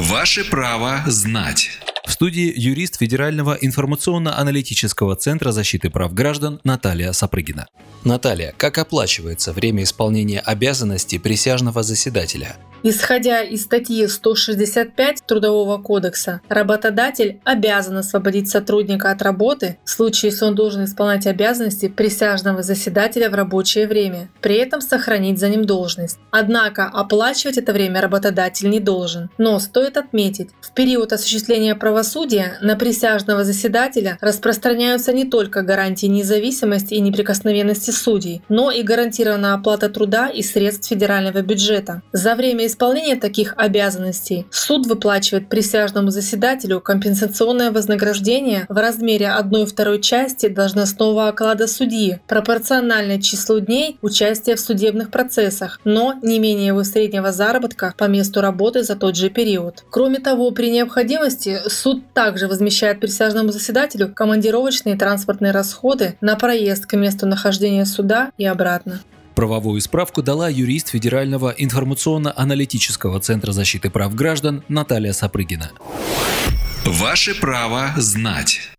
Ваше право знать. В студии юрист Федерального информационно-аналитического центра защиты прав граждан Наталья Сапрыгина. Наталья, как оплачивается время исполнения обязанностей присяжного заседателя? Исходя из статьи 165 Трудового кодекса, работодатель обязан освободить сотрудника от работы в случае, если он должен исполнять обязанности присяжного заседателя в рабочее время, при этом сохранить за ним должность. Однако оплачивать это время работодатель не должен. Но стоит отметить, в период осуществления правосудия на присяжного заседателя распространяются не только гарантии независимости и неприкосновенности судей, но и гарантированная оплата труда и средств федерального бюджета. За время исполнения таких обязанностей суд выплачивает присяжному заседателю компенсационное вознаграждение в размере 1 второй части должностного оклада судьи, пропорциональное числу дней участия в судебных процессах, но не менее его среднего заработка по месту работы за тот же период. Кроме того, при необходимости суд также возмещает присяжному заседателю командировочные транспортные расходы на проезд к месту нахождения суда и обратно. Правовую справку дала юрист Федерального информационно-аналитического центра защиты прав граждан Наталья Сапрыгина. Ваше право знать.